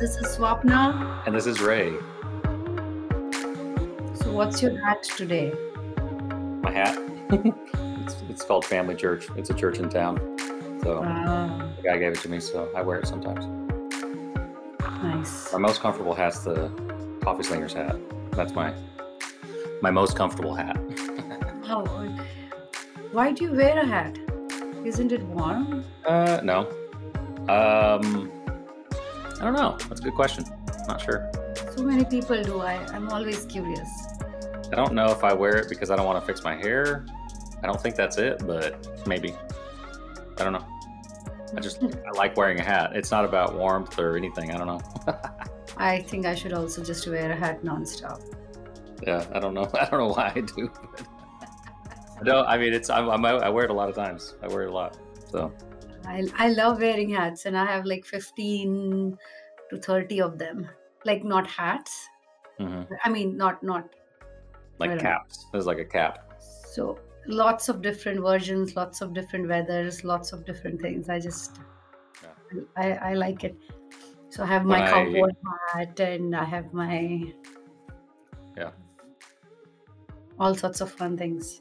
This is Swapna. And this is Ray. So, what's your hat today? My hat. it's, it's called Family Church. It's a church in town. So Ah, the guy gave it to me, so I wear it sometimes. Nice. My most comfortable hat's the coffee slinger's hat. That's my my most comfortable hat. How? Why do you wear a hat? Isn't it warm? Uh, no. Um, I don't know. That's a good question. Not sure. So many people do. I, I'm always curious. I don't know if I wear it because I don't want to fix my hair. I don't think that's it, but maybe. I don't know. I just I like wearing a hat. It's not about warmth or anything. I don't know. I think I should also just wear a hat nonstop. yeah, I don't know. I don't know why I do. I don't. I mean, it's I'm, I'm, I wear it a lot of times. I wear it a lot. So I, I love wearing hats, and I have like 15 to 30 of them. Like, not hats. mhm. I mean, not, not. like caps. There's like a cap. So, lots of different versions, lots of different weathers, lots of different things. I just, I, I like it. So I have my When I- cowboy hat and I have my Yeah. all sorts of fun things.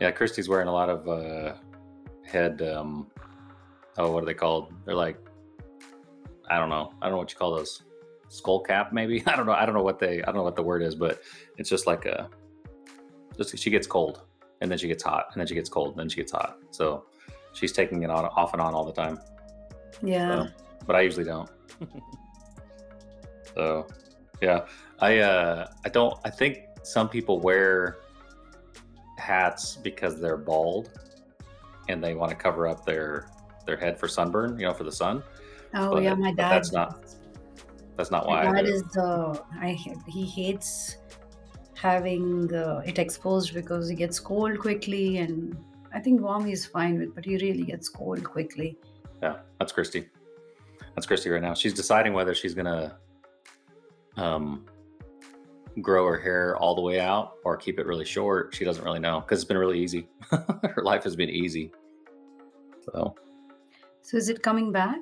Yeah, Christy's wearing a lot of uh, head. Um, oh, what are they called? They're like, I don't know. I don't know what you call those. Skull cap, maybe. I don't know. I don't know what they. I don't know what the word is, but it's just like a. Just she gets cold, and then she gets hot, and then she gets cold, and then she gets hot. So she's taking it on off and on all the time. Yeah. So, but I usually don't. so, yeah, I uh, I don't. I think some people wear hats because they're bald and they want to cover up their their head for sunburn, you know, for the sun. oh but- yeah, my dad. that's not- That's not why. my dad is the I he hates having uh, it exposed because he gets cold quickly, and I think warm is fine with, but he really gets cold quickly. Yeah, that's Christy. That's Christy right now. She's deciding whether she's gonna um, grow her hair all the way out or keep it really short. She doesn't really know because it's been really easy. her life has been easy. So So is it coming back?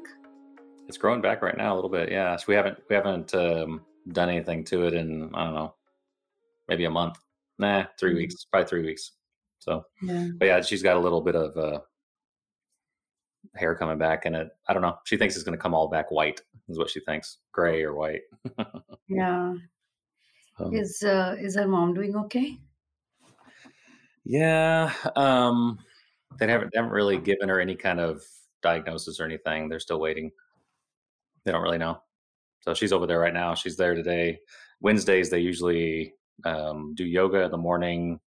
it's growing back right now a little bit. Yeah, so we haven't we haven't um, done anything to it in I don't know, maybe a month. Nah, 3 Mhm. weeks, probably three weeks. So, Yeah. but yeah, she's got a little bit of uh, hair coming back, and it I don't know. She thinks it's going to come all back white. Is what she thinks, gray or white. Yeah. Um, Is uh, is her mom doing okay? yeah, um, they haven't they haven't really given her any kind of diagnosis or anything. They're still waiting. They don't really know. So she's over there right now. She's there today. Wednesdays they usually um, do yoga in the morning,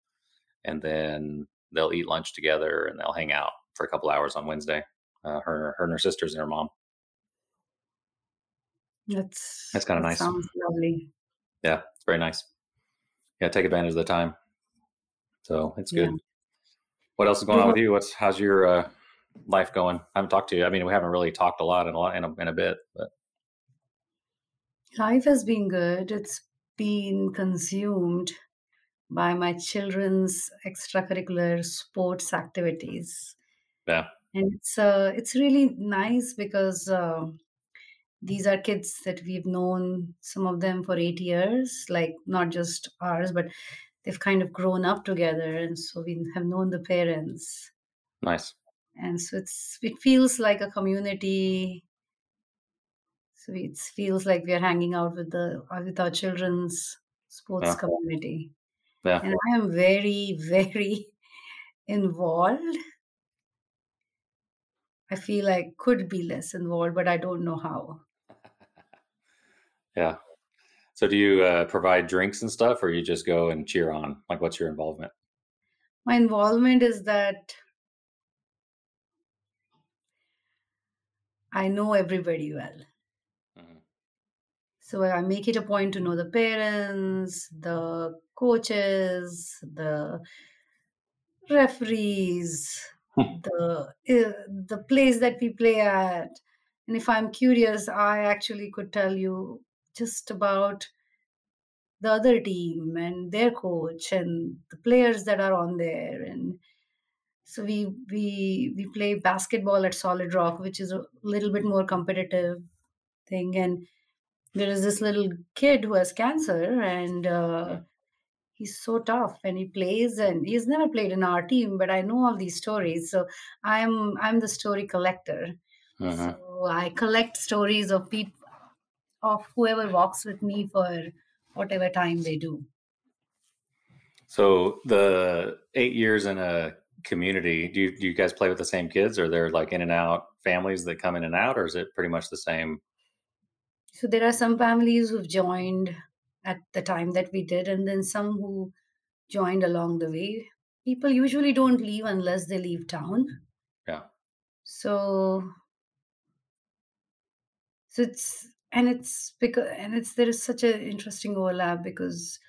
and then they'll eat lunch together and they'll hang out for a couple hours on Wednesday. Uh, her, her and her sisters and her mom. That's That's kinda that nice. Sounds lovely. Yeah, it's very nice. Yeah, take advantage of the time. So it's good. Yeah. What else is going on with you? What's how's your uh, life going? I haven't talked to you. I mean, we haven't really talked a lot in a lot in a, in a bit, but Life has been good. It's been consumed by my children's extracurricular sports activities. yeah, And it's uh, it's really nice because uh, these are kids that we've known some of them for eight years, like not just ours, but they've kind of grown up together, and so we have known the parents, nice. and so it's it feels like a community. So it feels like we are hanging out with the uh, with our children's sports Yeah. community, Yeah, and I am very very involved. I feel I could be less involved, but I don't know how. yeah. So do you uh, provide drinks and stuff, or you just go and cheer on? Like, what's your involvement? My involvement is that I know everybody well. So I make it a point to know the parents, the coaches, the referees, the uh, the place that we play at. And if I'm curious, I actually could tell you just about the other team and their coach and the players that are on there. And so we we we play basketball at solid rock which is a little bit more competitive thing. And there is this little kid who has cancer and uh, he's so tough and he plays and he's never played in our team but i know all these stories so i'm i'm the story collector Uh-huh. so i collect stories of people of whoever walks with me for whatever time they do So the eight years in a community, do you, do you guys play with the same kids, or they're like in and out families that come in and out, or is it pretty much the same? So there are some families who've joined at the time that we did and then some who joined along the way people usually don't leave unless they leave town Yeah. so so it's and it's because and it's there is such an interesting overlap because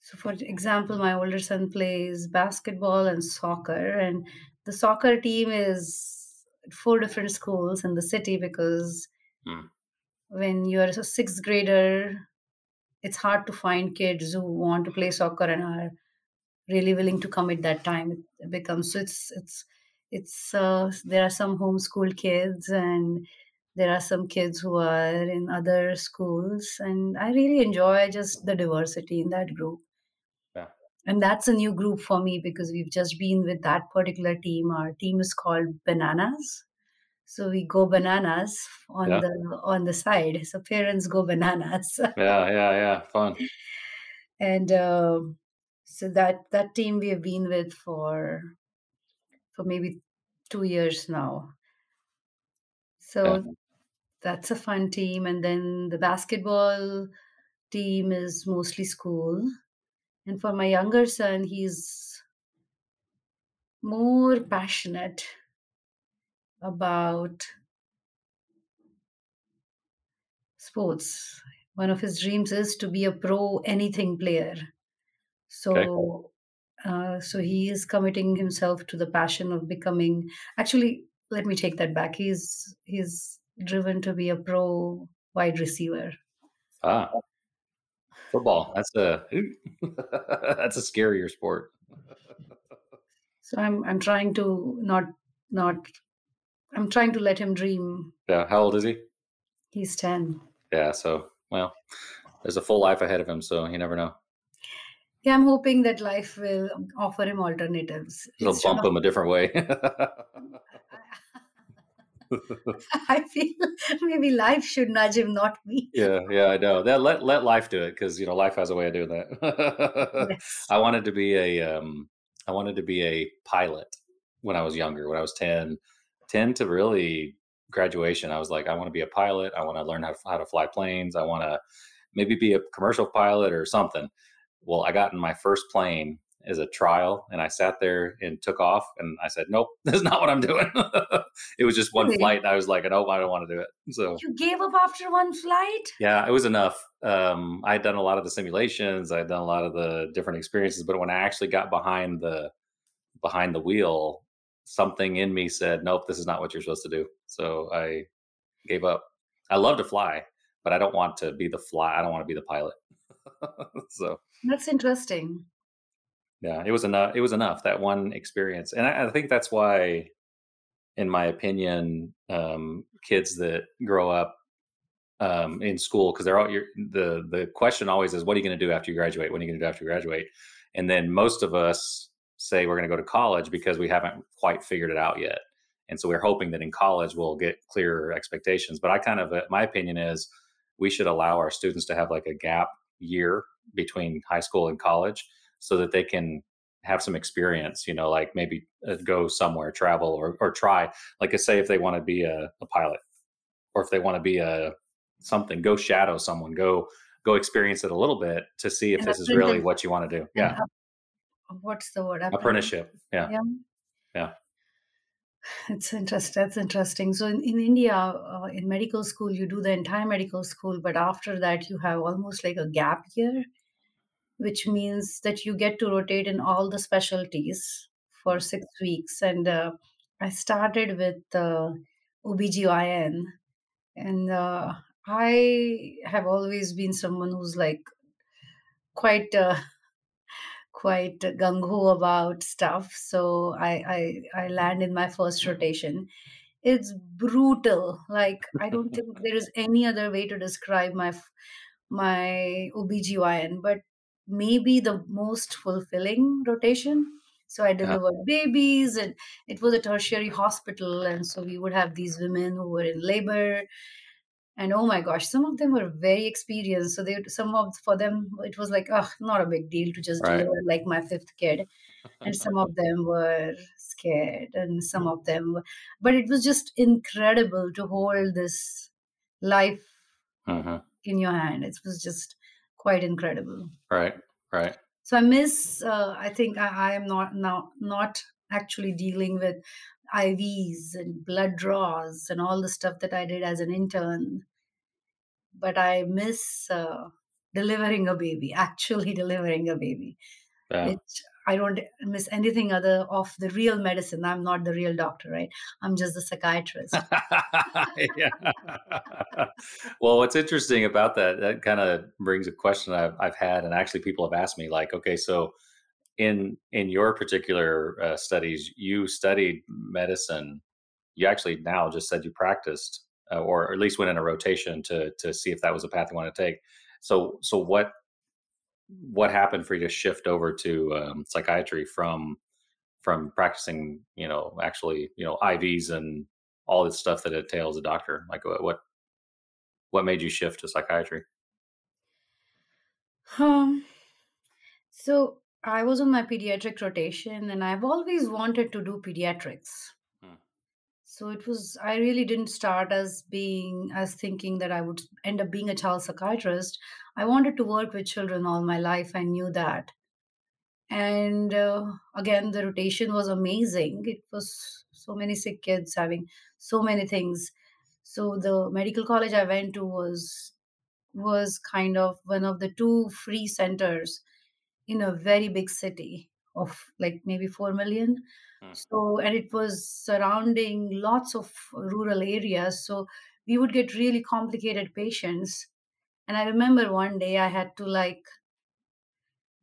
so for example my older son plays basketball and soccer and the soccer team is at four different schools in the city because Mm. When you're a sixth grader it's hard to find kids who want to play soccer and are really willing to commit that time. It becomes so it's it's it's uh, there are some homeschool kids and there are some kids who are in other schools and i really enjoy just the diversity in that group. Yeah. and that's a new group for me because we've just been with that particular team. Our team is called bananas so we go bananas on Yeah. the on the side so parents go bananas Yeah. Yeah. Yeah. Fun. and um so that that team we have been with for for maybe two years now Yeah. so that's a fun team and then the basketball team is mostly school and for my younger son he's more passionate about sports one of his dreams is to be a pro anything player Okay. So, uh, so he is committing himself to the passion of becoming. Actually, let me take that back. He's he's driven to be a pro wide receiver. Ah, football. That's a that's a scarier sport. So I'm I'm trying to not not. I'm trying to let him dream. Yeah. How old is he? He's ten. Yeah. So, well, there's a full life ahead of him, so you never know. Yeah, I'm hoping that life will offer him alternatives It'll instead bump him a different way. I feel maybe life should nudge him, not me. yeah. Yeah. I know. That let let life do it because you know life has a way of doing that. Yes. I wanted to be a um, I wanted to be a pilot when I was younger. When I was 10, 10 to really graduation, I was like, I want to be a pilot. I want to learn how to, how to fly planes. I want to maybe be a commercial pilot or something. Well, I got in my first plane as a trial and I sat there and took off and I said, nope, this is not what I'm doing. it was just one flight and I was like, nope, I don't want to do it. So You gave up after one flight? yeah, it was enough. Um, I had done a lot of the simulations. I had done a lot of the different experiences, but when I actually got behind the behind the wheel, something in me said, "Nope, this is not what you're supposed to do." So I gave up. I love to fly, but I don't want to be the fly. I don't want to be the pilot. so That's interesting. yeah, it was enough. It was enough that one experience, and I, I think that's why, in my opinion, um, kids that grow up um, in school because they're all you're, the the question always is, "What are you going to do after you graduate? What are you going to do after you graduate?" And then most of us say we're going to go to college because we haven't quite figured it out yet, and so we're hoping that in college we'll get clearer expectations. But I kind of, uh, my opinion is, we should allow our students to have like a gap year between high school and college so that they can have some experience you know like maybe uh, go somewhere travel or, or try like I say if they want to be a, a pilot or if they want to be a something go shadow someone go go experience it a little bit to see if this is really what you want to do yeah what's the word? Apprenticeship yeah Yeah. yeah It's interesting. That's interesting. So in, in India, uh, in medical school, you do the entire medical school, but after that, you have almost like a gap year, which means that you get to rotate in all the specialties for six weeks. And uh, I started with uh, OBGYN, and uh, I have always been someone who's like quite uh, quite gung ho about stuff. So I, I I land in my first rotation. It's brutal. Like I don't think there is any other way to describe my my OBGYN, but maybe the most fulfilling rotation. So I Yeah, delivered babies and it was a tertiary hospital and so we would have these women who were in labor and oh my gosh, some of them were very experienced. So they some of for them it was like, oh, not a big deal to just right. deliver like my fifth kid. And some of them were scared, and some of them were, but it was just incredible to hold this life Mhm. in your hand. It was just quite incredible. Right, right. So I miss. Uh, I think I, I am not now not actually dealing with IVs and blood draws and all the stuff that I did as an intern but I miss uh, delivering a baby, actually delivering a baby, which I don't miss anything other of the real medicine. I'm not the real doctor, right? I'm just the psychiatrist. Well, what's interesting about that, that kinda brings a question I've I've had, and actually people have asked me, like, okay, so in in your particular, uh, studies, you studied medicine. You actually now just said you practiced, uh, or at least went in a rotation to to see if that was a path you wanna take. So so what what happened for you to shift over to, um, psychiatry from from practicing, you know, actually, you know, IVs and all this stuff that entails a doctor? Like, what what what made you shift to psychiatry? Um, so I was on my pediatric rotation and I've always wanted to do pediatrics. So it was, I really didn't start as being, as thinking that I would end up being a child psychiatrist. I wanted to work with children all my life. I knew that. And uh, again, the rotation was amazing. It was so many sick kids having so many things. So the medical college I went to was was kind of one of the two free centers in a very big city of like maybe 4 million. hmm, So and it was surrounding lots of rural areas. So we would get really complicated patients. And I remember one day I had to like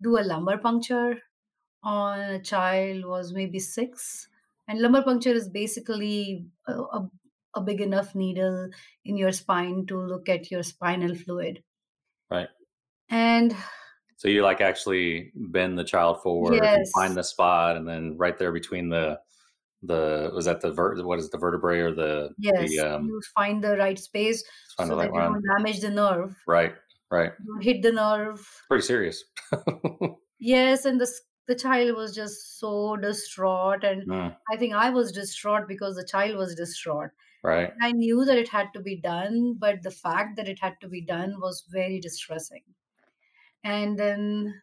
do a lumbar puncture on a child was maybe 6 and lumbar puncture is basically a, a, a big enough needle in your spine to look at your spinal fluid right. and So you, like, actually bend the child forward, you find the spot, and then right there between the the was that the ver what is it, the vertebrae or the the, yes um you find the right space the so that right you don't damage the nerve Right, right. don't hit the nerve Pretty serious. yes and the the child was just so distraught and Mm, i think i was distraught because the child was distraught right. I knew that it had to be done, but the fact that it had to be done was very distressing. And then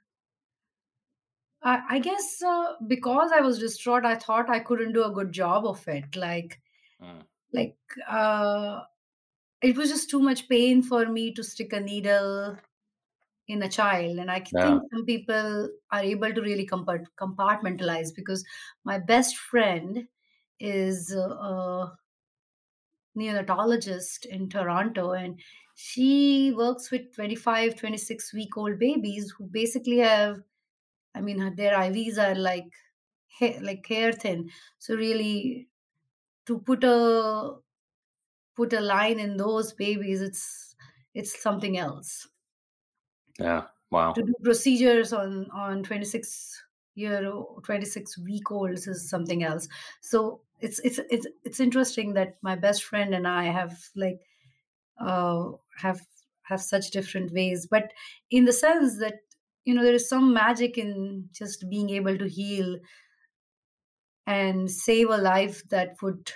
I, I guess uh, because I was distraught, I thought I couldn't do a good job of it. Like, Mm, like uh, it was just too much pain for me to stick a needle in a child. And I yeah, think some people are able to really compart- compartmentalize because my best friend is a neonatologist in Toronto and she works with 25, 26 week old babies who basically have I mean their IVs are like hair, like hair thin so really to put a put a line in those babies it's it's something else yeah. Wow. to do procedures on on 26 year o- 26 week olds is something else so it's it's it's it's interesting that my best friend and I have like uh, have have such different ways but in the sense that you know there is some magic in just being able to heal and save a life that would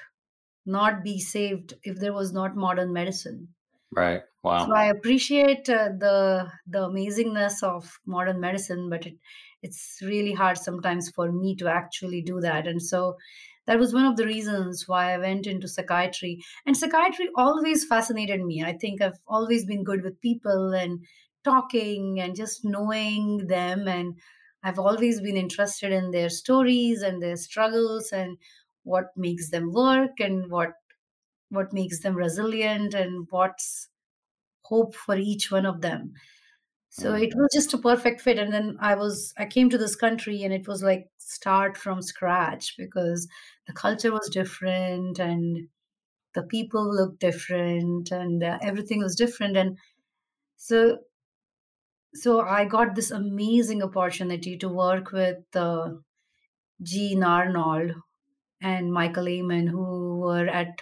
not be saved if there was not modern medicine Right. Wow. So i appreciate uh, the the amazingness of modern medicine but it it's really hard sometimes for me to actually do that and so that was one of the reasons why i went into psychiatry. And psychiatry always fascinated me. I think i've always been good with people and talking and just knowing them. And i've always been interested in their stories and their struggles and what makes them work and what what makes them resilient and what's hope for each one of them. So it was just a perfect fit. And then I was, I came to this country and it was like start from scratch because the culture was different and the people looked different and everything was different. And so, so I got this amazing opportunity to work with uh, Gene Arnold and Michael Aman, who were at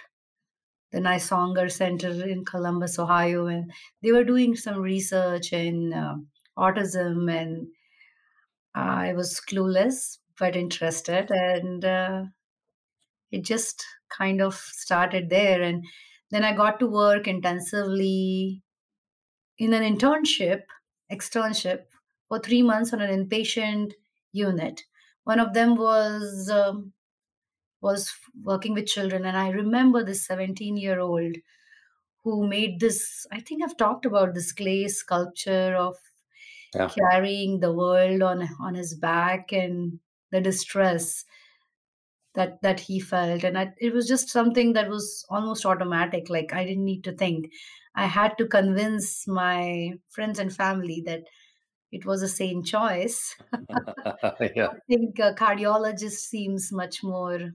the Nisonger Center in Columbus, Ohio, and they were doing some research in uh, autism, and I was clueless but interested, and uh, it just kind of started there. And then I got to work intensively in an internship, externship, for three months on an inpatient unit. One of them was um, was working with children, and I remember this 17 year old who made this i think i've talked about this clay sculpture of Yeah. carrying the world on on his back and the distress that that he felt and I, it was just something that was almost automatic like i didn't need to think i had to convince my friends and family that it was a sane choice yeah. i think a cardiologist seems much more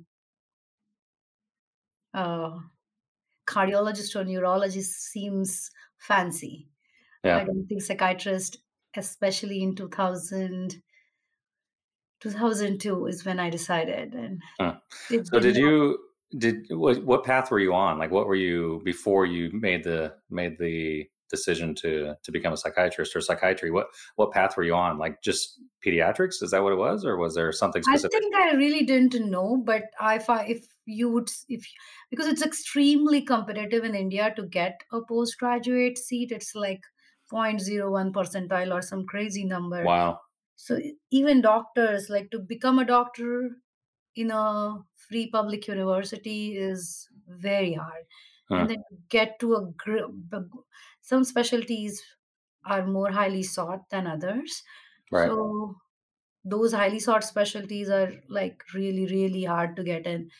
uh, cardiologist or neurologist seems fancy Yeah. I don't think psychiatrist, especially in 2000, 2002 is when I decided. And Huh. So did you did what, what path were you on? Like what were you before you made the made the decision to to become a psychiatrist or psychiatry? What what path were you on? Like just pediatrics? Is that what it was, or was there something I specific? think I really didn't know, but I, if I, if you would, if, because it's extremely competitive in India to get a postgraduate seat, it's like 0.01 percentile or some crazy number. Wow. So even doctors, like to become a doctor in a free public university is very hard. Huh. And then get to a some specialties are more highly sought than others. Right. So those highly sought specialties are like really, really hard to get in.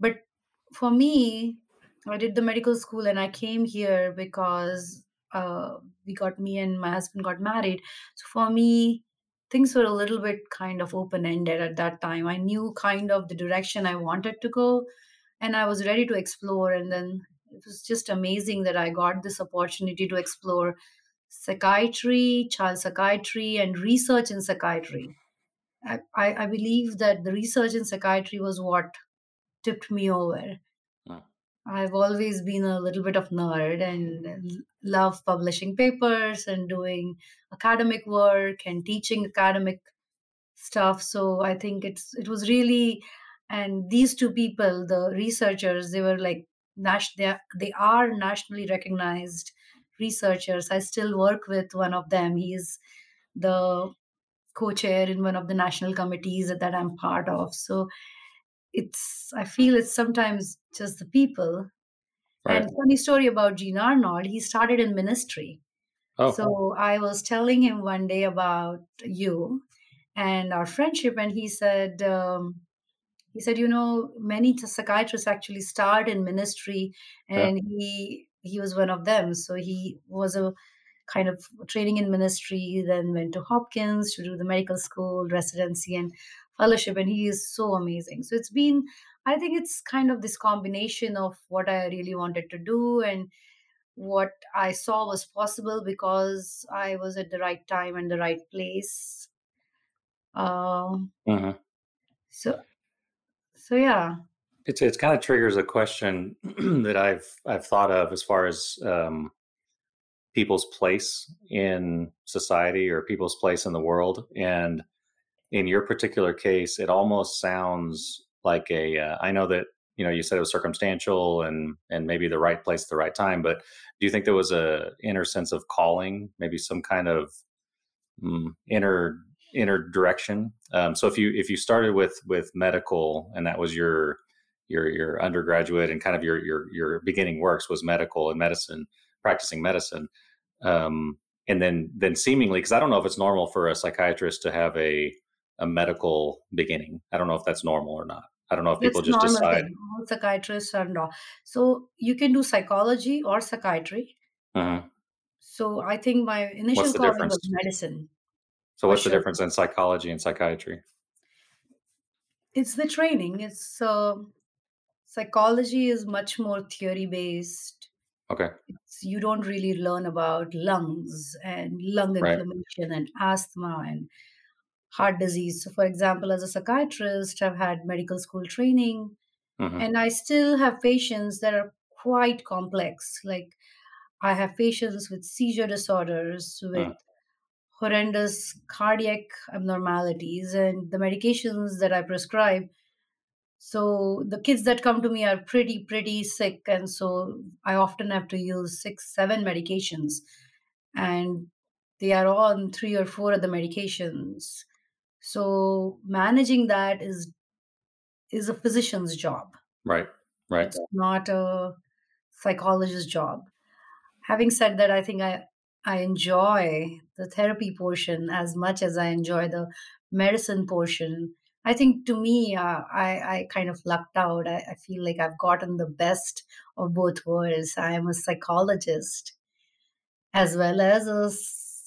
But for me, I did the medical school and I came here because uh, we got me and my husband got married. So for me, things were a little bit kind of open ended at that time. I knew kind of the direction I wanted to go and I was ready to explore. And then it was just amazing that I got this opportunity to explore psychiatry, child psychiatry, and research in psychiatry. I, I, I believe that the research in psychiatry was what tipped me over. I've always been a little bit of nerd and love publishing papers and doing academic work and teaching academic stuff. So I think it's it was really and these two people, the researchers, they were like they they are nationally recognized researchers. I still work with one of them. He's the co-chair in one of the national committees that I'm part of. So it's I feel it's sometimes just the people. Right. And funny story about Gene Arnold, he started in ministry. Oh. So I was telling him one day about you and our friendship, and he said, um, he said, you know, many psychiatrists actually start in ministry, Yeah. and he he was one of them. So he was a kind of training in ministry, then went to Hopkins to do the medical school residency and fellowship, and he is so amazing. So it's been, I think it's kind of this combination of what I really wanted to do and what I saw was possible because I was at the right time and the right place. Um, Mhm. so so yeah, It's it's kind of triggers a question that I've I've thought of as far as um, people's place in society or people's place in the world. And in your particular case, it almost sounds like a. Uh, I know that you know you said it was circumstantial and and maybe the right place at the right time, but do you think there was a inner sense of calling, maybe some kind of mm, inner inner direction? Um, so if you if you started with with medical and that was your your your undergraduate and kind of your your your beginning works was medical and medicine, practicing medicine um, and then then seemingly because I don't know if it's normal for a psychiatrist to have a a medical beginning. I don't know if that's normal or not. I don't know if people it's just decide. thing. All psychiatrists are not. So you can do psychology or psychiatry, Mhm. So I think my initial calling was medicine, So what's the sure. difference in psychology and psychiatry? It's the training. It's uh, psychology is much more theory based. Okay. It's, you don't really learn about lungs and lung Right. inflammation and asthma and heart disease. So, for example, as a psychiatrist, I've had medical school training, Mhm. and I still have patients that are quite complex. Like I have patients with seizure disorders, with Mm. horrendous cardiac abnormalities, and the medications that I prescribe So the kids that come to me are pretty, pretty sick. And so I often have to use six, seven medications. And they are on three or four of the medications. So managing that is is a physician's job. Right. Right. It's not a psychologist's job. Having said that, I think I I enjoy the therapy portion as much as I enjoy the medicine portion. I think to me, uh, I I kind of lucked out. I, I feel like I've gotten the best of both worlds. I am a psychologist as well as a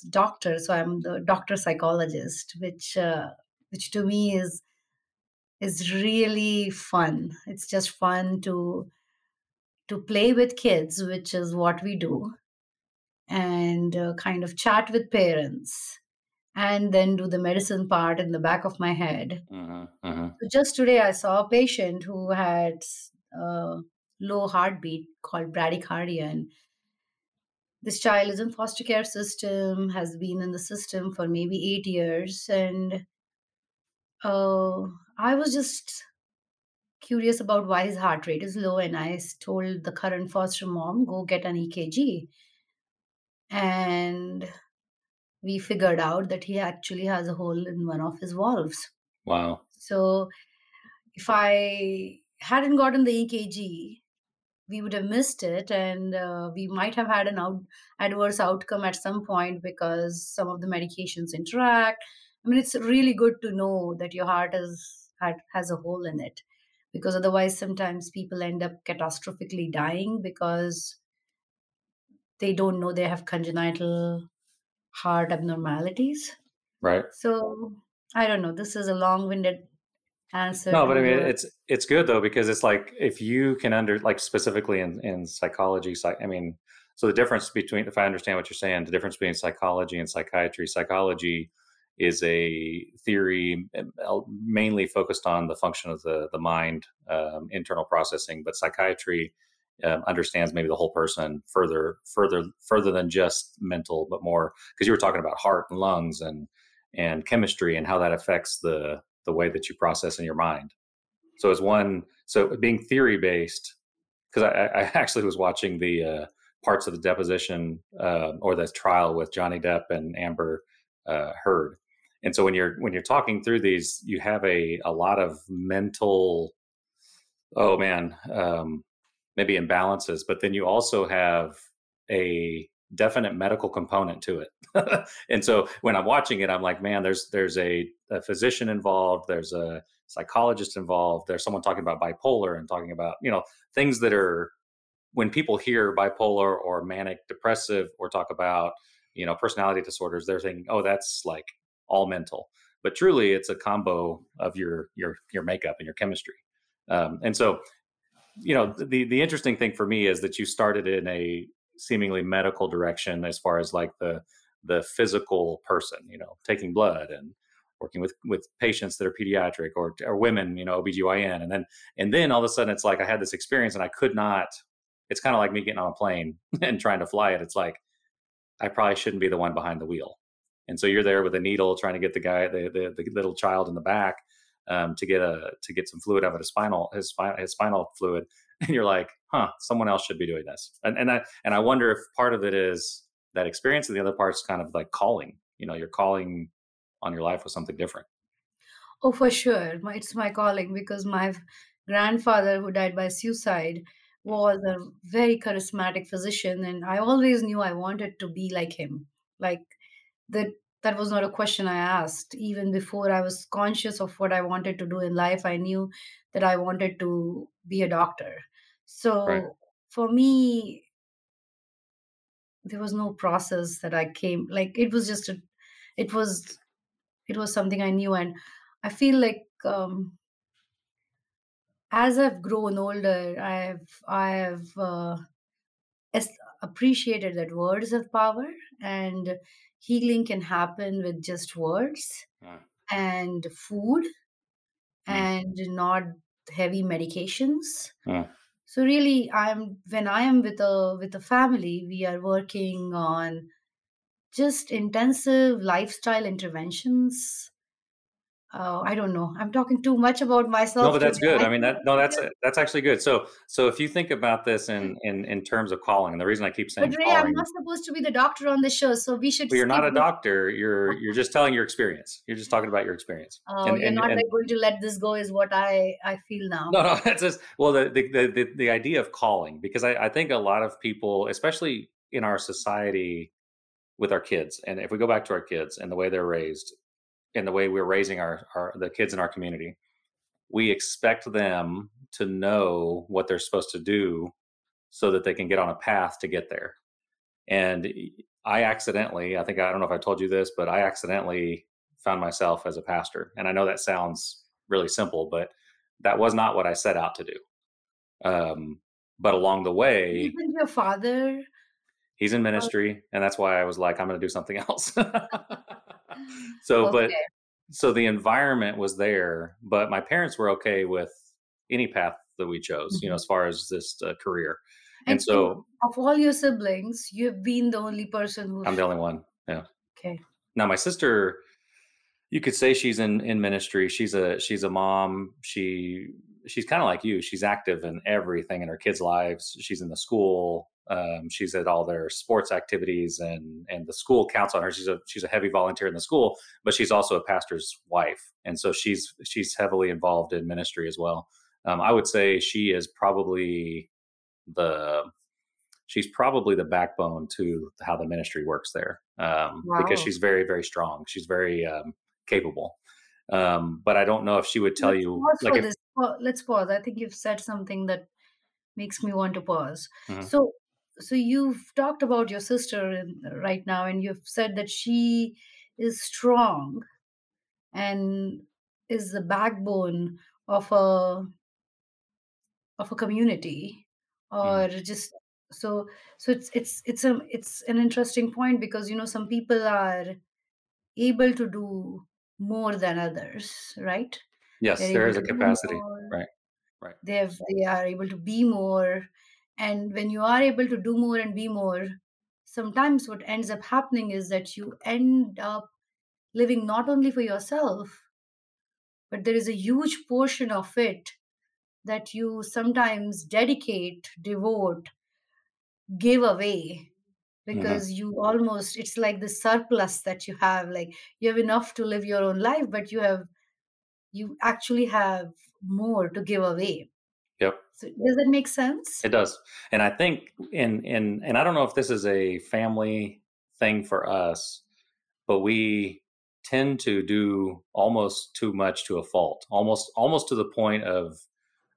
doctor, so I'm the doctor psychologist, which uh, which to me is is really fun. It's just fun to to play with kids, which is what we do and uh, kind of chat with parents and then do the medicine part in the back of my head. Mhm. Mhm. So just today, I saw a patient who had a low heartbeat called bradycardia, and this child is in foster care system, has been in the system for maybe eight years, and uh, I was just curious about why his heart rate is low, and i told the current foster mom, go get an EKG, and we figured out that he actually has a hole in one of his valves. Wow. So if I hadn't gotten the EKG, we would have missed it, and uh, we might have had an out- adverse outcome at some point because some of the medications interact. I mean, it's really good to know that your heart is had, has a hole in it, because otherwise, sometimes people end up catastrophically dying because they don't know they have congenital heart abnormalities. Right. So I don't know. This is a long-winded answer No, but I mean, it's it's good though because it's like if you can under like specifically in in psychology, psych. I mean, so the difference between if I understand what you're saying, the difference between psychology and psychiatry. Psychology is a theory uh, mainly focused on the function of the the mind, um, internal processing, but psychiatry um, understands maybe the whole person further, further, further than just mental, but more because you were talking about heart and lungs and and chemistry and how that affects the the way that you process in your mind. So as one, so being theory based, because I, I actually was watching the uh, parts of the deposition uh, or the trial with Johnny Depp and Amber uh, Heard, and so when you're when you're talking through these, you have a a lot of mental, oh man, um, maybe imbalances, but then you also have a definite medical component to it. and so when I'm watching it, I'm like, man, there's there's a, a physician involved, there's a psychologist involved, there's someone talking about bipolar and talking about, you know, things that are when people hear bipolar or manic depressive or talk about, you know, personality disorders, they're thinking, oh, that's like all mental. But truly it's a combo of your your your makeup and your chemistry. Um, and so you know the the interesting thing for me is that you started in a seemingly medical direction as far as like the the physical person you know taking blood and working with with patients that are pediatric or or women you know OBGYN and then and then all of a sudden it's like I had this experience and I could not it's kind of like me getting on a plane and trying to fly it. It's like I probably shouldn't be the one behind the wheel. And so you're there with a needle trying to get the guy, the, the, the little child in the back, um, to get a to get some fluid out of his spinal his spinal his spinal fluid, and you're like, huh, someone else should be doing this. And and I and I wonder if part of it is that experience, and the other part's kind of like calling. You know, you're calling on your life with something different. Oh, for sure. It's my calling because my grandfather, who died by suicide, was a very charismatic physician, and I always knew I wanted to be like him. Like that, that was not a question I asked. Even before I was conscious of what I wanted to do in life, I knew that I wanted to be a doctor. Right. So for me, there was no process that I came like it was just a it was it was something I knew and I feel like um as I've grown older, I've I've uh, appreciated that words have power and healing can happen with just words Mm, and food mm, and not heavy medications. mm. So really, I'm when I am with a with a family, we are working on just intensive lifestyle interventions. Uh, I don't know. I'm talking too much about myself. No, but today. that's good. I mean, that no, that's that's actually good. So, so if you think about this in in in terms of calling, and the reason I keep saying, But Ray, I'm not supposed to be the doctor on the show, so we should but you're not a doctor. You're you're just telling your experience. You're just talking about your experience. Oh, And you're and not and like going to let this go, is what I I feel now. no, no, that's just well the the the, the, the idea of calling because I, I think a lot of people, especially in our society with our kids, and if we go back to our kids and the way they're raised, and the way we're raising our, our the kids in our community, we expect them to know what they're supposed to do so that they can get on a path to get there. And I accidentally, I think I don't know if I told you this, but I accidentally found myself as a pastor. And I know that sounds really simple, but that was not what I set out to do. Um, but along the way, Even your father. he's in uh, ministry, and that's why I was like, I'm going to do something else. So, but so the environment was there, but my parents were okay with any path that we chose, you know, Mhm. as far as this uh, career. And And so of all your siblings, you've been the only person who. I'm the only one. Yeah. okay. Now my sister, you could say she's in in ministry. She's a she's a mom. She she's kind of like you. She's active in everything in her kids' lives. She's in the school. Um, she's at all their sports activities, and and the school counts on her. She's a she's a heavy volunteer in the school, but she's also a pastor's wife, and so she's she's heavily involved in ministry as well. Um, I would say she is probably the she's probably the backbone to how the ministry works there um, because she's very very strong she's very um, capable um, but i don't know if she would tell Let's you pause like if. Pa- Let's pause. I think you've said something that makes me want to pause. Mhm. So, so you've talked about your sister in, right now, and you've said that she is strong and is the backbone of a of a community, Mhm. or just so. So it's it's it's a it's an interesting point because you know some people are able to do more than others, right? yes They're there is a capacity more. right right They have they are able to be more, and when you are able to do more and be more, sometimes what ends up happening is that you end up living not only for yourself, but there is a huge portion of it that you sometimes dedicate, devote, give away. Hmm because you almost it's like the surplus that you have like you have enough to live your own life but you have you actually have more to give away so does that make sense it does and i think in in and i don't know if this is a family thing for us but we tend to do almost too much to a fault almost almost to the point of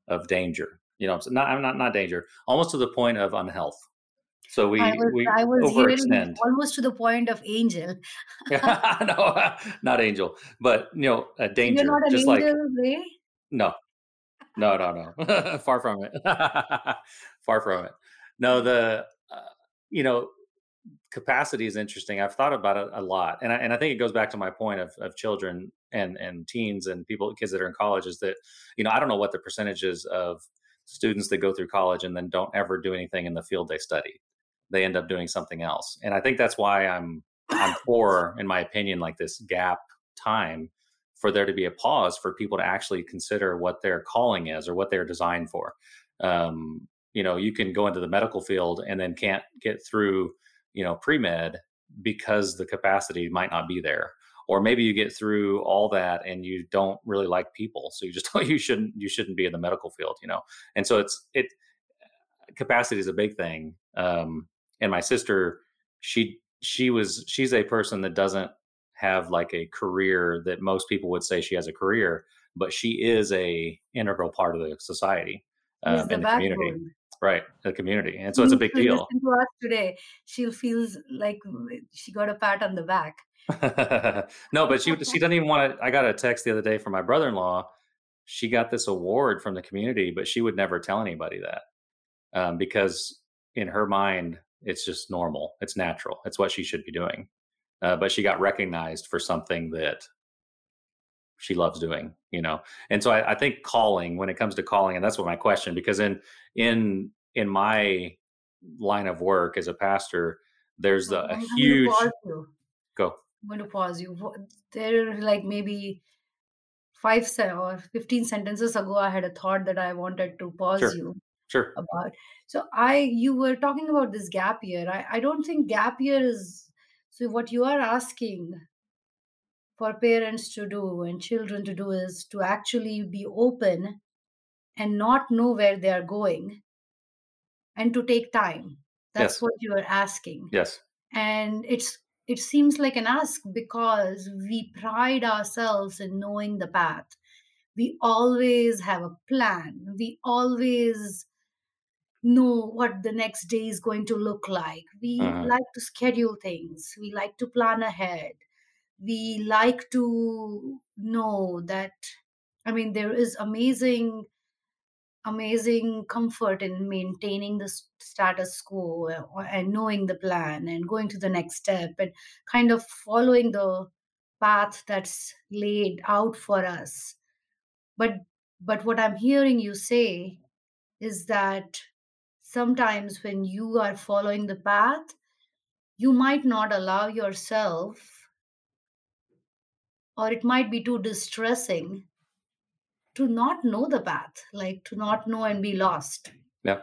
of danger. You know, not I'm not not danger, almost to the point of unhealth. So i we was we i was overextend. almost to the point of angel no, not angel, but you know, a so you're danger. not an Just like angel ray no, no, no, no. Far from it. Far from it. No, the uh, you know capacity is interesting. I've thought about it a lot, and I, and I think it goes back to my point of of children and and teens and people kids that are in college is that you know I don't know what the percentages of students that go through college and then don't ever do anything in the field they study. They end up doing something else, and I think that's why I'm I'm for, in my opinion, like this gap time for there to be a pause for people to actually consider what their calling is or what they're designed for. Um, you know, you can go into the medical field and then can't get through you know pre-med because the capacity might not be there. Or maybe you get through all that and you don't really like people so you just you shouldn't you shouldn't be in the medical field you know? And so it's it capacity is a big thing. Um and my sister she she was she's a person that doesn't have like a career that most people would say she has a career but she is a integral part of the society um, in the community right, the community, and so it's a big deal. to us today. She'll feels like she got a pat on the back. No, but she she doesn't even wanna I got a text the other day from my brother-in-law. She got this award from the community, but she would never tell anybody that, um, because in her mind, it's just normal, it's natural, it's what she should be doing, uh, but she got recognized for something that she loves doing, you know? And so I I think calling when it comes to calling and that's what my question because in in in my line of work as a pastor, there's a a I'm I'm gonna huge. Go. I'm going to pause you. There are, like, maybe 5 se or 15 sentences ago, I had a thought that I wanted to pause Sure. you Sure. about. So I you were talking about this gap year. I I don't think gap year is so what you are asking for parents to do and children to do is to actually be open and not know where they are going and to take time. That's Yes. what you are asking. Yes. And it's it seems like an ask because we pride ourselves in knowing the path. We always have a plan. We always know what the next day is going to look like. We Mhm. like to schedule things. We like to plan ahead. We like to know that I mean, there is amazing amazing comfort in maintaining the status quo uh, and knowing the plan and going to the next step and kind of following the path that's laid out for us but but what i'm hearing you say is that sometimes when you are following the path you might not allow yourself or it might be too distressing to not know the path like to not know and be lost Yeah.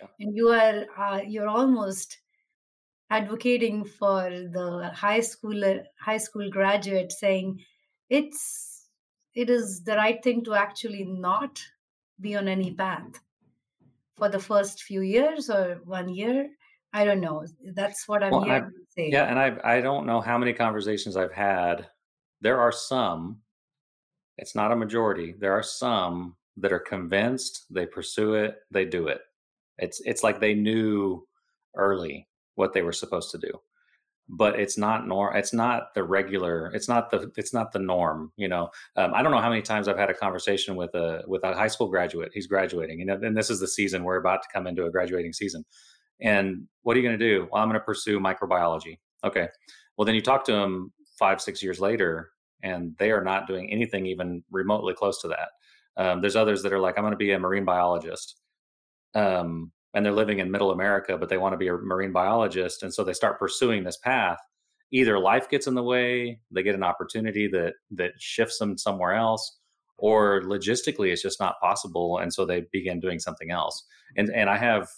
Yeah. and you are uh, you're almost advocating for the high schooler high school graduate saying it's it is the right thing to actually not be on any path for the first few years or one year i don't know that's what i'm Well, hearing say yeah, and I I don't know how many conversations I've had. There are some, it's not a majority. There are some that are convinced, they pursue it, they do it. It's it's like they knew early what they were supposed to do. But it's not nor it's not the regular, it's not the it's not the norm, you know. Um, I don't know how many times I've had a conversation with a with a high school graduate. He's graduating, know, and this is the season we're about to come into a graduating season and what are you going to do? Well, I'm going to pursue microbiology. Okay. Well, then you talk to them five, six years later, and they are not doing anything even remotely close to that. Um, there's others that are like, I'm going to be a marine biologist. Um, and they're living in middle America, but they want to be a marine biologist. And so they start pursuing this path. Either life gets in the way, they get an opportunity that that shifts them somewhere else, or logistically it's just not possible. And so they begin doing something else. And and I have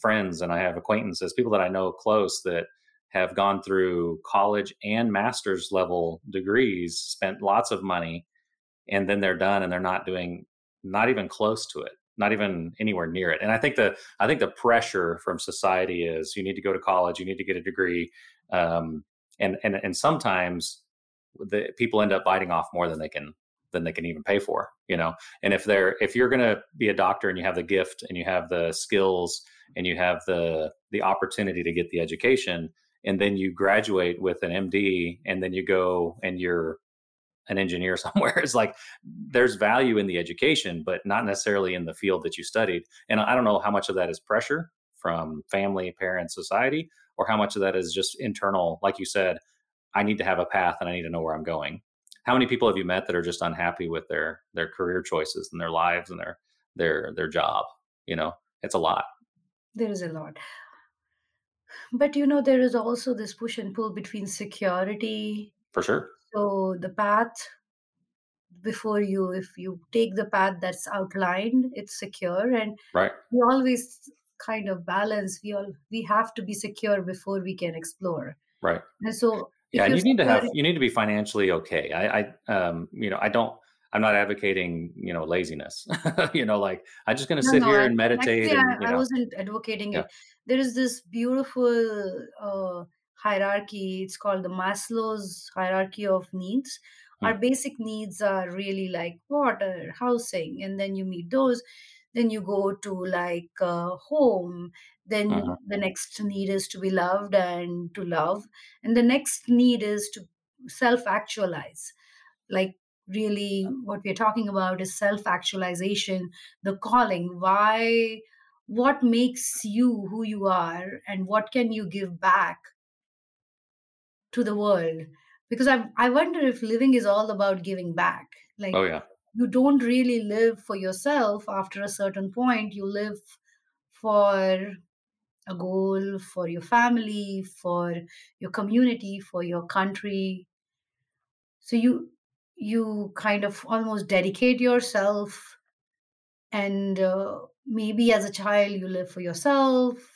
friends and I have acquaintances, people that I know close that have gone through college and master's level degrees, spent lots of money, and then they're done and they're not doing not even close to it, not even anywhere near it. And I think the I think the pressure from society is you need to go to college, you need to get a degree, um, and and and sometimes the people end up biting off more than they can than they can even pay for you know and if they're if you're going to be a doctor and you have the gift and you have the skills and you have the the opportunity to get the education and then you graduate with an md and then you go and you're an engineer somewhere it's like there's value in the education but not necessarily in the field that you studied and i don't know how much of that is pressure from family parents society or how much of that is just internal like you said I need to have a path and I need to know where I'm going. How many people have you met that are just unhappy with their their career choices and their lives and their their their job? You know, it's a lot there is a lot but you know there is also this push and pull between security for sure. So the path before you if you take the path that's outlined it's secure and Right. we always kind of balance we all we have to be secure before we can explore Right. and so Yeah, and you're need to have you need to be financially okay. I, I um, you know, I don't. I'm not advocating, you know, laziness. you know, like I'm just going to no sit no here I, and meditate, actually and you I, I wasn't advocating yeah, it there is this beautiful uh, hierarchy it's called the maslow's hierarchy of needs. Hmm, our basic needs are really like water housing and then you meet those. Then you go to like uh, home. Then Mhm. the next need is to be loved and to love and the next need is to self actualize like really what we're talking about is self actualization the calling. Why what makes you who you are and what can you give back to the world because i i wonder if living is all about giving back. Like Oh, yeah. you don't really live for yourself after a certain point. You live for a goal for your family for your community for your country. So you you kind of almost dedicate yourself and uh, maybe as a child you live for yourself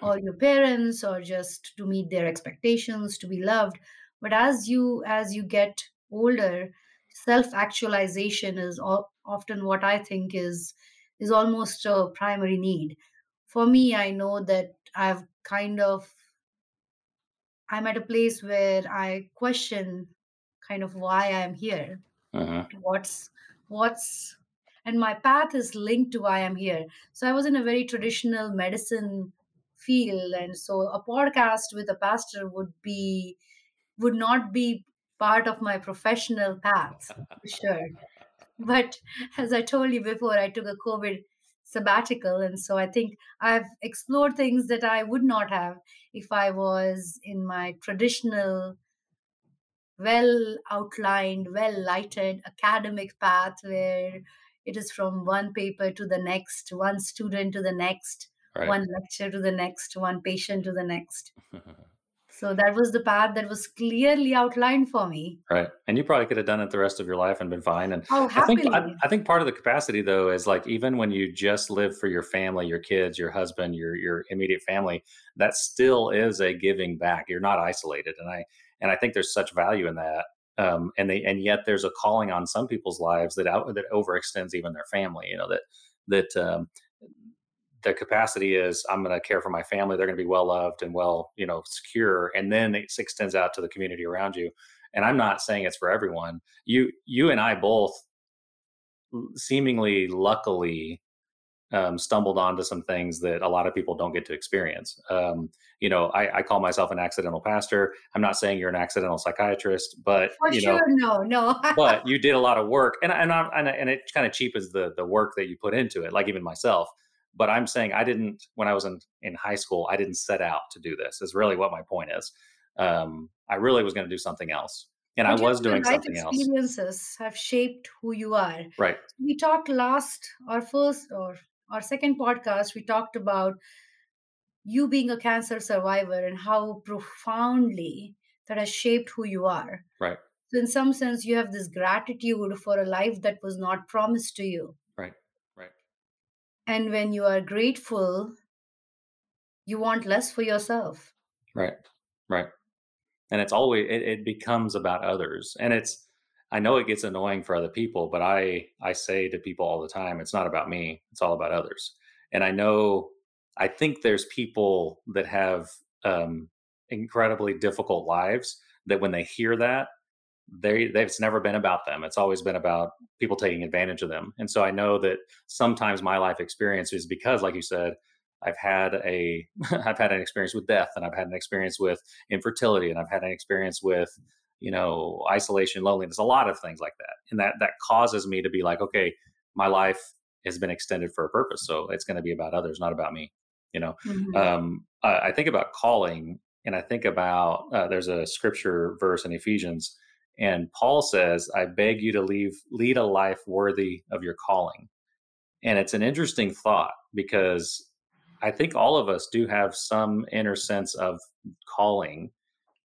or your parents or just to meet their expectations to be loved. But as you as you get older self actualization is often what i think is is almost a primary need. For me i know that i've kind of i'm at a place where i question kind of why i'm here. Mhm. what's what's and my path is linked to why i'm here. So i was in a very traditional medicine and so a podcast with a pastor would be would not be part of my professional path for sure. But as i told you before i took a covid sabbatical. And so i think i've explored things that i would not have if i was in my traditional well outlined, well lighted academic path where it is from one paper to the next, one student to the next, Right. one lecture to the next, one patient to the next. So that was the path that was clearly outlined for me. Right. And you probably could have done it the rest of your life and been fine. And Oh, I think I. I think part of the capacity though is like even when you just live for your family, your kids, your husband, your your immediate family, that still is a giving back. You're not isolated. And I and I think there's such value in that. Um, and they and yet there's a calling on some people's lives that out that overextends even their family. You know that that um, the capacity is I'm going to care for my family. They're going to be well loved and well, you know, secure, and then it extends out to the community around you. And I'm not saying it's for everyone. You, you and I both seemingly luckily um, stumbled onto some things that a lot of people don't get to experience. Um, you know, I, I call myself an accidental pastor. I'm not saying you're an accidental psychiatrist, but For you know, no, no. but you did a lot of work and and I, and, and it kind of cheapens the the work that you put into it like even myself but i'm saying i didn't when i was in in high school i didn't set out to do this is really what my point is um i really was going to do something else and i but was doing something else experiences have shaped who you are. right We talked last, our first or our second podcast, we talked about you being a cancer survivor and how profoundly that has shaped who you are. right So, in some sense, you have this gratitude for a life that was not promised to you. And when you are grateful, you want less for yourself. right right. And it's always it, it becomes about others. And it's i know it gets annoying for other people but i i say to people all the time it's not about me it's all about others. And i know i think there's people that have um incredibly difficult lives that when they hear that they they've it's never been about them it's always been about people taking advantage of them and so i know that sometimes my life experience is because like you said i've had a i've had an experience with death and i've had an experience with infertility and i've had an experience with you know isolation loneliness a lot of things like that and that that causes me to be like okay my life has been extended for a purpose so it's going to be about others not about me you know Mhm. um, I, I think about calling and i think about uh, there's a scripture verse in ephesians and paul says i beg you to leave lead a life worthy of your calling and it's an interesting thought because I think all of us do have some inner sense of calling,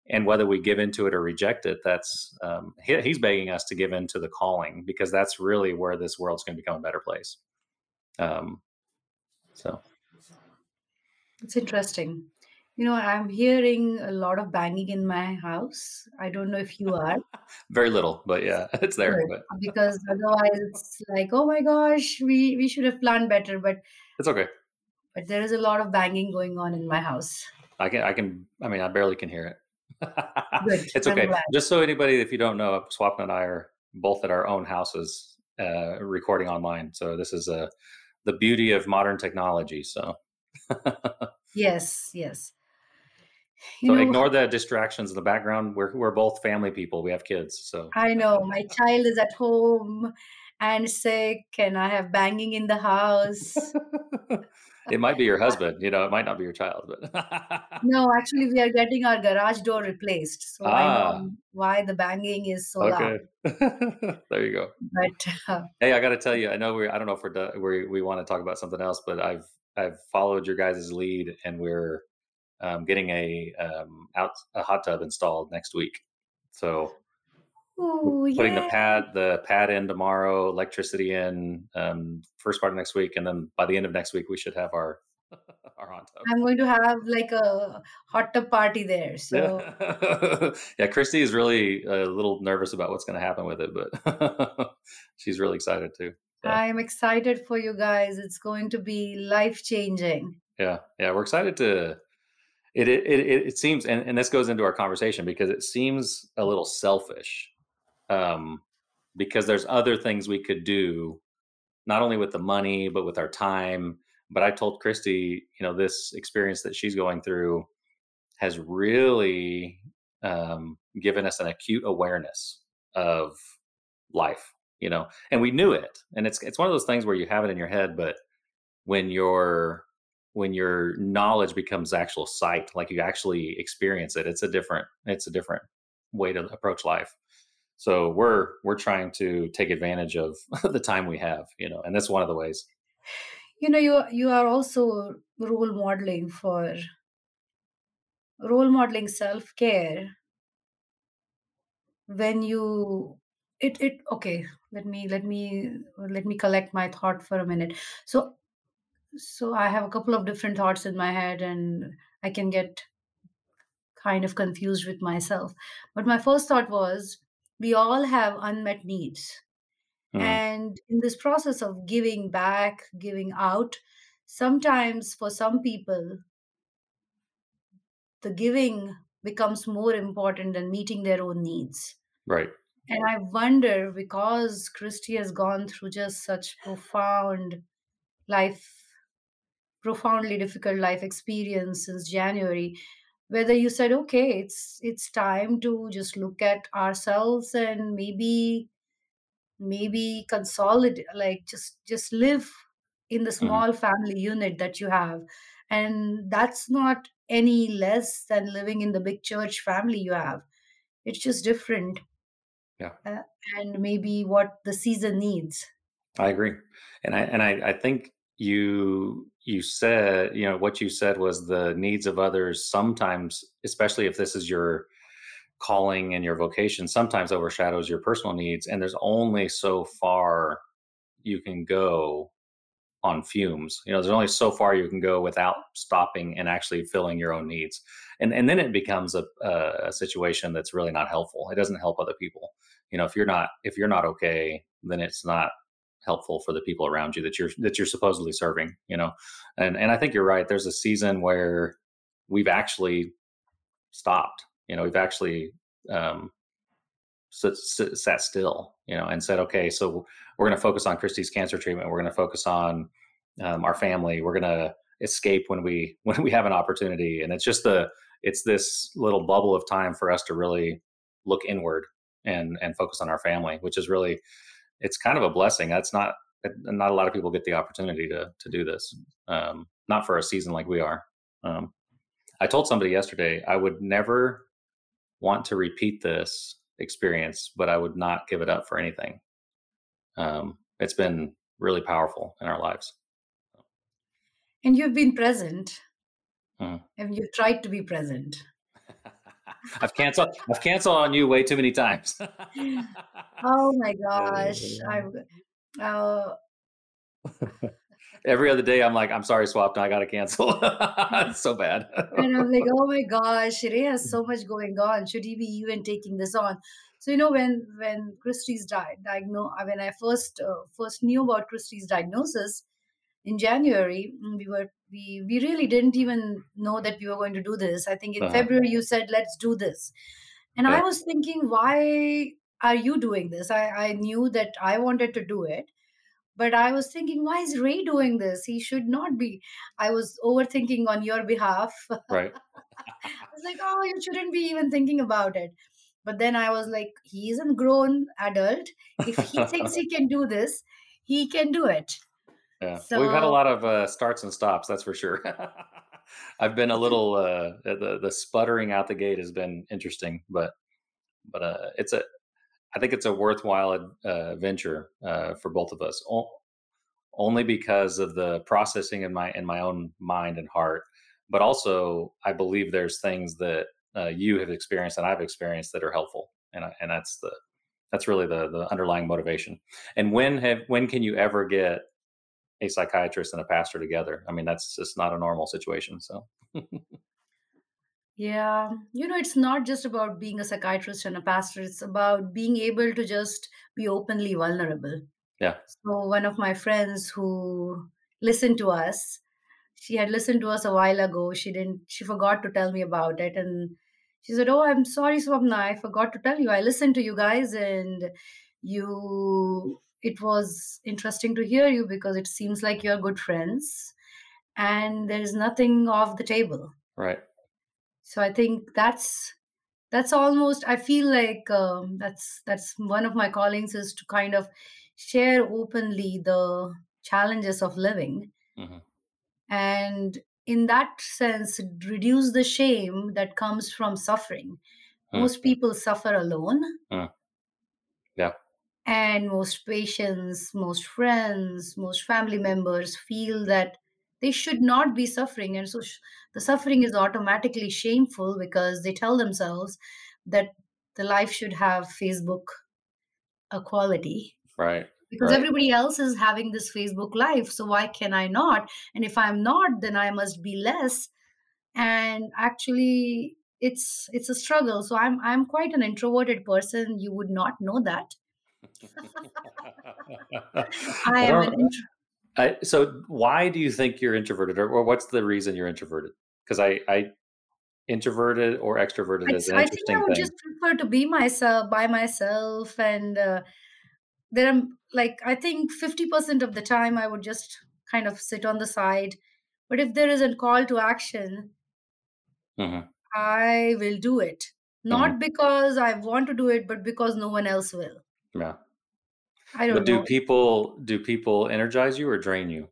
and whether we give into it or reject it, that's um, he, he's begging us to give into the calling because that's really where this world's going to become a better place. Um, so It's interesting. You know, I'm hearing a lot of banging in my house. I don't know if you are. very little, but yeah, it's there. Good. But Because otherwise it's like, oh my gosh, we, we should have planned better. But it's okay. but there is a lot of banging going on in my house. I can, I can, I mean, I barely can hear it. Good. it's okay. Just so anybody, if you don't know, Swapna and I are both at our own houses uh, recording online. So this is a the beauty of modern technology. So, Yes, yes. You so know, ignore the distractions in the background. We're we're both family people. We have kids, so I know my child is at home and sick, and I have banging in the house. it might be your husband. You know, it might not be your child, but No, actually, we are getting our garage door replaced, so I know ah, why the banging is so okay. loud. there you go. But uh, Hey, I got to tell you, I know we. I don't know if we're done, we we want to talk about something else, but I've I've followed your guys' lead, and we're um, getting a um, out a hot tub installed next week. So we're oh putting the pad the pad in tomorrow, electricity in um, first part of next week, and then by the end of next week we should have our our hot tub. I'm going to have like a hot tub party there. So Yeah, yeah. Christy is really a little nervous about what's going to happen with it, but she's really excited too. So I'm excited for you guys. It's going to be life changing. yeah, yeah, we're excited to. It it it, it seems, and, and this goes into our conversation because it seems a little selfish, um, because there's other things we could do not only with the money but with our time. But i told christy you know this experience that she's going through has really um, given us an acute awareness of life you know and we knew it. And it's it's one of those things where you have it in your head but when your when your knowledge becomes actual sight like you actually experience it it's a different it's a different way to approach life. So we're we're trying to take advantage of the time we have you know and that's one of the ways. You know, you you are also role modeling for role modeling self care when you it it okay let me let me let me collect my thought for a minute. So so i have a couple of different thoughts in my head and i can get kind of confused with myself. But my first thought was we all have unmet needs. Mhm. and in this process of giving back giving out sometimes for some people the giving becomes more important than meeting their own needs. Right. And I wonder because Christy has gone through just such profound life, profoundly difficult life experience since January, whether you said, okay, it's it's time to just look at ourselves and maybe maybe consolidate like just just live in the hmm small family unit that you have. And that's not any less than living in the big church family you have. It's just different yeah uh, and maybe what the season needs. i agree and i and i i think you you said you know what you said was the needs of others sometimes especially if this is your calling and your vocation sometimes overshadows your personal needs and there's only so far you can go on fumes. You know, there's only so far you can go without stopping and actually filling your own needs. And and then it becomes a, a, situation that's really not helpful. It doesn't help other people. You know, if you're not if you're not okay, then it's not helpful for the people around you that you're that you're supposedly serving. You know, and and I think you're right. There's a season where we've actually stopped. You know, we've actually um, sit, sat still. You know, and said, okay, so we're going to focus on Christie's cancer treatment. We're going to focus on um, our family. We're going to escape when we when we have an opportunity, and it's just the it's this little bubble of time for us to really look inward and and focus on our family, which is really it's kind of a blessing. That's not not a lot of people get the opportunity to to do this. Um, not for a season like we are. Um, I told somebody yesterday I would never want to repeat this experience, but I would not give it up for anything. Um, it's been really powerful in our lives. And you've been present Mhm. and you've tried to be present. I've canceled. I've canceled on you way too many times. Oh my gosh. I'm uh, Every other day, I'm like, I'm sorry, Swap. I got to cancel. it's so bad. and I'm like, oh my gosh, Ray has so much going on. Should he be even taking this on? So you know when when Christie's died, diagno- uh, when I first uh, first knew about Christie's diagnosis in January, mm, we were we we really didn't even know that we were going to do this. I think in uh-huh. February you said let's do this, and I was thinking, why are you doing this? I I knew that I wanted to do it, But I was thinking, why is Ray doing this? He should not be. I was overthinking on your behalf. Right. I was like, oh, you shouldn't be even thinking about it. But then I was like, he is a grown adult. If he thinks he can do this, he can do it. Yeah, we've had a lot of uh, starts and stops, that's for sure. I've been a little uh, the the sputtering out the gate has been interesting, but but uh, it's a I think it's a worthwhile uh, venture uh, for both of us, o- only because of the processing in my in my own mind and heart, but also I believe there's things that uh, you have experienced and I've experienced that are helpful, and I, and that's the that's really the the underlying motivation. And when have when can you ever get a psychiatrist and a pastor together. I mean, that's just not a normal situation. So, yeah, you know, it's not just about being a psychiatrist and a pastor, it's about being able to just be openly vulnerable. yeah, So, one of my friends who listened to us, she had listened to us a while ago. She didn't, she forgot to tell me about it. And she said, Oh, I'm sorry, Swapna. I forgot to tell you. I listened to you guys and you, it was interesting to hear you because it seems like you're good friends and there is nothing off the table. right. So, I think that's that's almost i feel like um, that's that's one of my callings is to kind of share openly the challenges of living hmm and in that sense reduce the shame that comes from suffering mm most people suffer alone mm. And most patients most friends most family members feel that they should not be suffering. And so sh- the suffering is automatically shameful because they tell themselves that the life should have facebook equality right, because right, everybody else is having this facebook life. So why can i not? And if i'm not then i must be less. And actually it's it's a struggle. So i'm i'm quite an introverted person. You would not know that i am an don't. intro I, so, why do you think you're introverted, or, or what's the reason you're introverted? Because I, I introverted or extroverted I, is an I think i interesting would just prefer to be myself by myself and uh, there am like i think 50% of the time i would just kind of sit on the side but if there is a call to action hmm I will do it. hmm Not because I want to do it, but because no one else will. Yeah, I don't but do know. people do people energize you or drain you?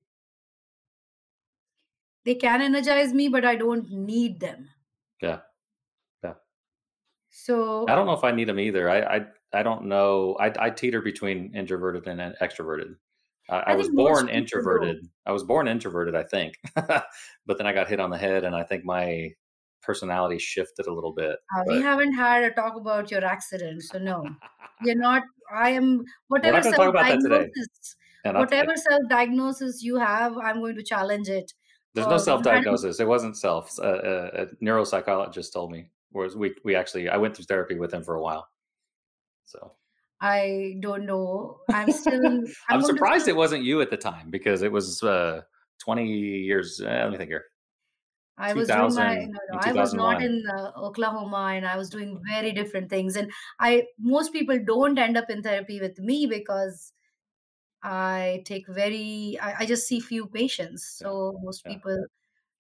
They can energize me, but I don't need them. Yeah, yeah. So I don't know if I need them either. I I, I don't know. I, I teeter between introverted and extroverted. I, I I was born most people do. introverted. I was born introverted, I think, but then I got hit on the head, and I think my personality shifted a little bit. Uh, we haven't had a talk about your accident, so no. You're not. I am. Whatever not going to talk about that today, self-diagnosis, and I, I, whatever self-diagnosis you have, I'm going to challenge it. there's no had self-diagnosis. It wasn't self. A, a, a neuropsychologist told me. Whereas we we actually I went through therapy with him for a while. So I don't know. I'm still. I'm I'm going to surprised it wasn't you at the time because it was uh, 20 years. Uh, let me think here. I was doing my no, no, I was not in uh, Oklahoma, and I was doing very different things. And I most people don't end up in therapy with me because I take very I, I just see few patients, Yeah, so most yeah. people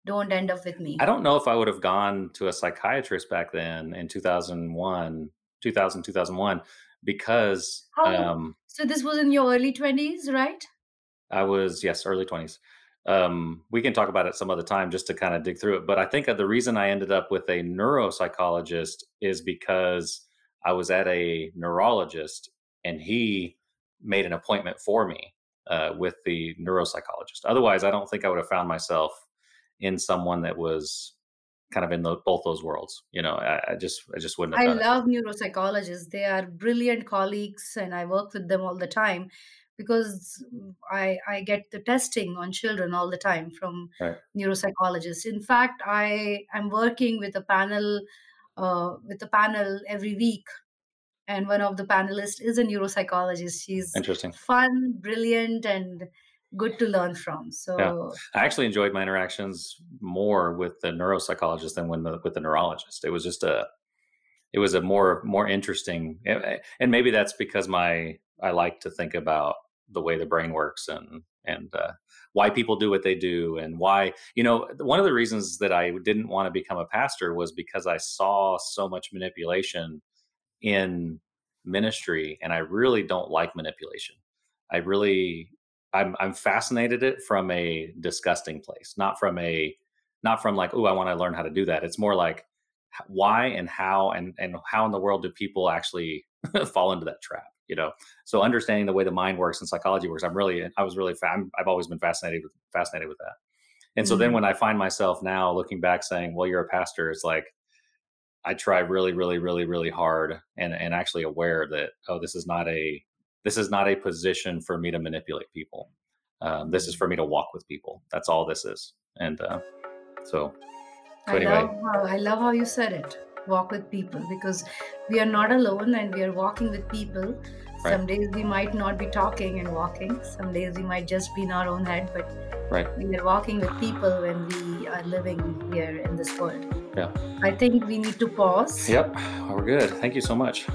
don't end up with me. I don't know if I would have gone to a psychiatrist back then in 2001, 2000, 2001, because How? um, So this was in your early twenties, right? I was, yes, early 20s. Um, we can talk about it some other time just to kind of dig through it. But I think the reason I ended up with a neuropsychologist is because I was at a neurologist and he made an appointment for me uh, with the neuropsychologist. Otherwise, I don't think I would have found myself in someone that was kind of in the, both those worlds. You know, I, I just, I just wouldn't have I done it. love neuropsychologists. They are brilliant colleagues, and I work with them all the time because I I get the testing on children all the time from Right. neuropsychologists. In fact, I am working with a panel uh, with a panel every week, and one of the panelists is a neuropsychologist. She's Interesting. fun, brilliant, and good to learn from. Yeah, So I actually enjoyed my interactions more with the neuropsychologist than when the, with the neurologist. It was just a it was a more more interesting, and maybe that's because my I like to think about the way the brain works and and uh, why people do what they do and why you know one of the reasons that I didn't want to become a pastor was because I saw so much manipulation in ministry and I really don't like manipulation. I really I'm I'm fascinated it from a disgusting place, not from a not from like, oh, I want to learn how to do that. It's more like why and how and and how in the world do people actually fall into that trap? You know, so understanding the way the mind works and psychology works, I'm really I was really fa- I've always been fascinated with fascinated with that. And so mm-hmm. then when I find myself now looking back saying, well, you're a pastor, it's like I try really, really, really, really hard and and actually aware that oh, this is not a this is not a position for me to manipulate people. Um, this is for me to walk with people. That's all this is. And uh, so, so I anyway. love how, I love how you said it. Walk with people because we are not alone and we are walking with people. Right. Some days we might not be talking and walking. Some days we might just be in our own head, but right. we are walking with people when we are living here in this world. Yeah. I think we need to pause. Yep. We're good. Thank you so much.